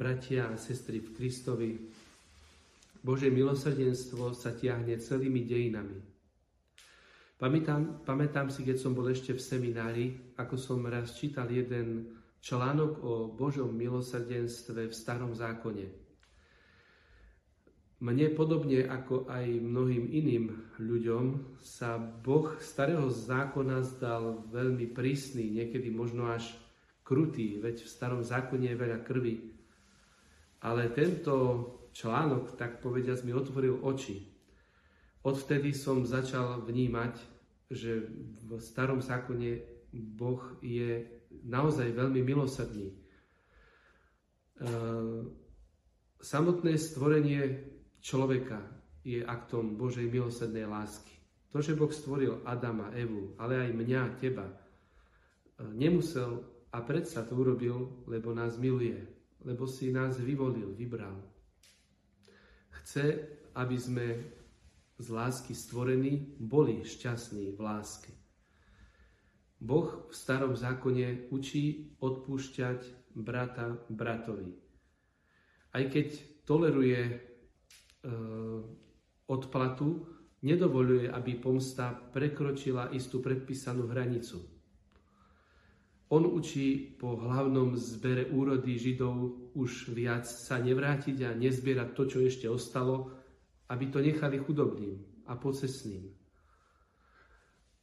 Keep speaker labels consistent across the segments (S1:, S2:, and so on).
S1: bratia a sestry v Kristovi, Bože milosrdenstvo sa tiahne celými dejinami. Pamätám, pamätám si, keď som bol ešte v seminári, ako som raz čítal jeden článok o Božom milosrdenstve v starom zákone. Mne podobne ako aj mnohým iným ľuďom sa Boh starého zákona zdal veľmi prísny, niekedy možno až krutý, veď v starom zákone je veľa krvi. Ale tento článok, tak povediať, mi otvoril oči. Odvtedy som začal vnímať, že v starom zákone Boh je naozaj veľmi milosrdný. E, samotné stvorenie človeka je aktom Božej milosrdnej lásky. To, že Boh stvoril Adama, Evu, ale aj mňa, teba, e, nemusel a predsa to urobil, lebo nás miluje, lebo si nás vyvolil, vybral. Chce, aby sme z lásky stvorení boli šťastní v láske. Boh v starom zákone učí odpúšťať brata bratovi. Aj keď toleruje e, odplatu, nedovoluje, aby pomsta prekročila istú predpísanú hranicu. On učí po hlavnom zbere úrody Židov už viac sa nevrátiť a nezbierať to, čo ešte ostalo, aby to nechali chudobným a pocesným.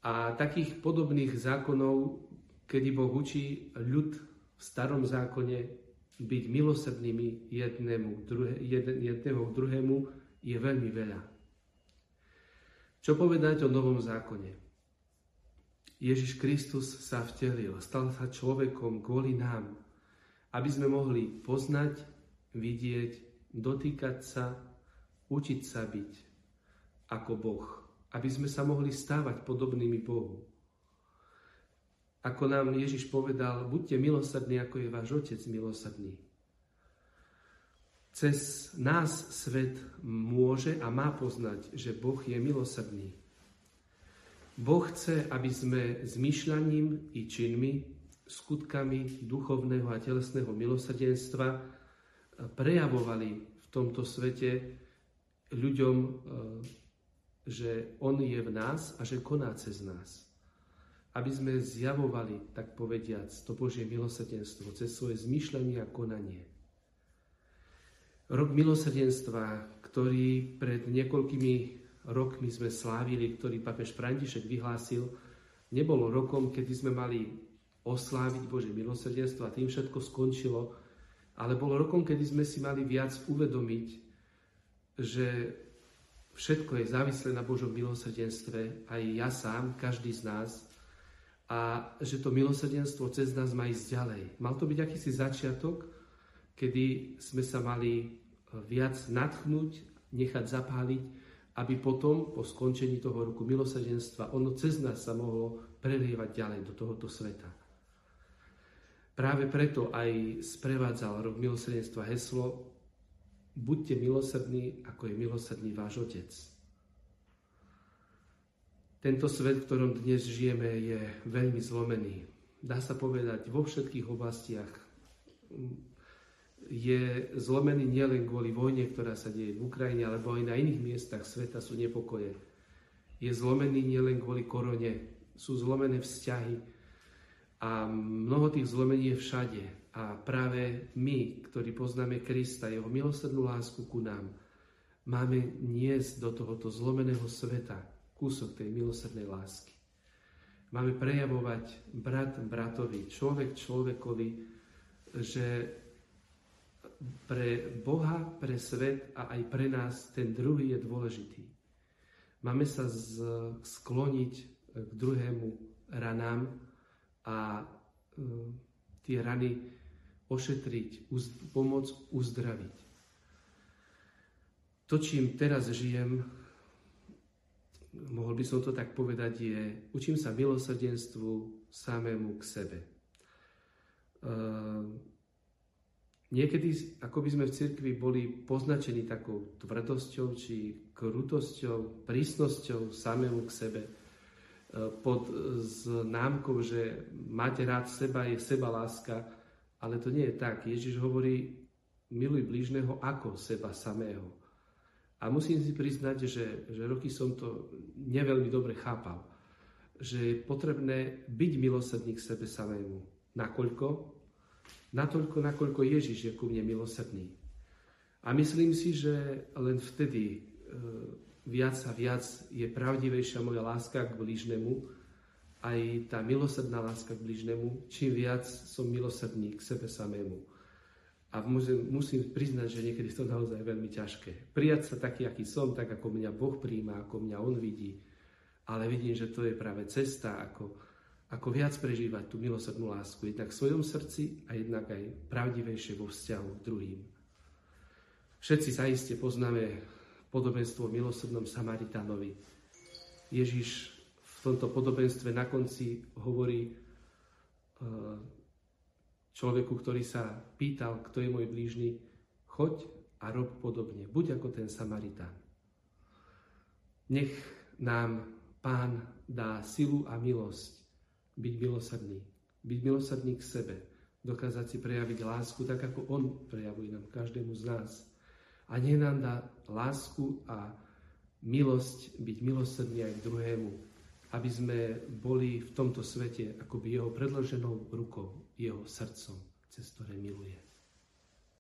S1: A takých podobných zákonov, kedy Boh učí ľud v starom zákone byť milosrdnými jednému, druhe, jedného k druhému, je veľmi veľa. Čo povedať o Novom zákone? Ježiš Kristus sa vtelil, stal sa človekom kvôli nám, aby sme mohli poznať, vidieť, dotýkať sa, učiť sa byť ako Boh, aby sme sa mohli stávať podobnými Bohu. Ako nám Ježiš povedal, buďte milosrdní, ako je váš Otec milosrdný. Cez nás svet môže a má poznať, že Boh je milosrdný. Boh chce, aby sme zmyšľaním i činmi, skutkami duchovného a telesného milosrdenstva prejavovali v tomto svete ľuďom, e, že On je v nás a že koná cez nás. Aby sme zjavovali, tak povediac, to Božie milosrdenstvo cez svoje zmyšľanie a konanie. Rok milosrdenstva, ktorý pred niekoľkými rokmi sme slávili, ktorý papež František vyhlásil, nebolo rokom, kedy sme mali osláviť Bože milosrdenstvo a tým všetko skončilo, ale bolo rokom, kedy sme si mali viac uvedomiť, že všetko je závislé na Božom milosrdenstve, aj ja sám, každý z nás, a že to milosrdenstvo cez nás má ísť ďalej. Mal to byť akýsi začiatok, kedy sme sa mali viac natchnúť, nechať zapáliť aby potom, po skončení toho roku milosrdenstva, ono cez nás sa mohlo prelievať ďalej do tohoto sveta. Práve preto aj sprevádzal rok milosrdenstva heslo Buďte milosrdní, ako je milosrdný váš Otec. Tento svet, v ktorom dnes žijeme, je veľmi zlomený. Dá sa povedať vo všetkých oblastiach je zlomený nielen kvôli vojne, ktorá sa deje v Ukrajine, alebo aj na iných miestach sveta sú nepokoje. Je zlomený nielen kvôli korone, sú zlomené vzťahy a mnoho tých zlomení je všade. A práve my, ktorí poznáme Krista, jeho milosrdnú lásku ku nám, máme niesť do tohoto zlomeného sveta kúsok tej milosrdnej lásky. Máme prejavovať brat bratovi, človek človekovi, že pre Boha, pre svet a aj pre nás ten druhý je dôležitý. Máme sa z, skloniť k druhému ranám a e, tie rany ošetriť, uz, pomôcť uzdraviť. To, čím teraz žijem, mohol by som to tak povedať, je, učím sa milosrdenstvu samému k sebe. E, Niekedy, ako by sme v cirkvi boli poznačení takou tvrdosťou či krutosťou, prísnosťou samému k sebe, e, pod známkou, že máte rád seba, je seba láska, ale to nie je tak. Ježiš hovorí, miluj blížneho ako seba samého. A musím si priznať, že, že roky som to neveľmi dobre chápal. Že je potrebné byť milosrdný k sebe samému. Nakoľko? Natoľko, nakoľko Ježiš je ku mne milosrdný. A myslím si, že len vtedy e, viac a viac je pravdivejšia moja láska k blížnemu, aj tá milosrdná láska k blížnemu, čím viac som milosrdný k sebe samému. A musím, musím priznať, že niekedy to naozaj veľmi ťažké. Prijať sa taký, aký som, tak ako mňa Boh príjma, ako mňa On vidí. Ale vidím, že to je práve cesta, ako, ako viac prežívať tú milosrdnú lásku. Jednak v svojom srdci a jednak aj pravdivejšie vo vzťahu k druhým. Všetci zaiste poznáme podobenstvo o milosrdnom Samaritánovi. Ježiš v tomto podobenstve na konci hovorí e, človeku, ktorý sa pýtal, kto je môj blížny, choď a rob podobne. Buď ako ten Samaritán. Nech nám Pán dá silu a milosť byť milosrdný. Byť milosrdný k sebe. Dokázať si prejaviť lásku tak, ako On prejavuje nám každému z nás a nech nám dá lásku a milosť byť milosrdný aj k druhému, aby sme boli v tomto svete akoby jeho predloženou rukou, jeho srdcom, cez ktoré miluje.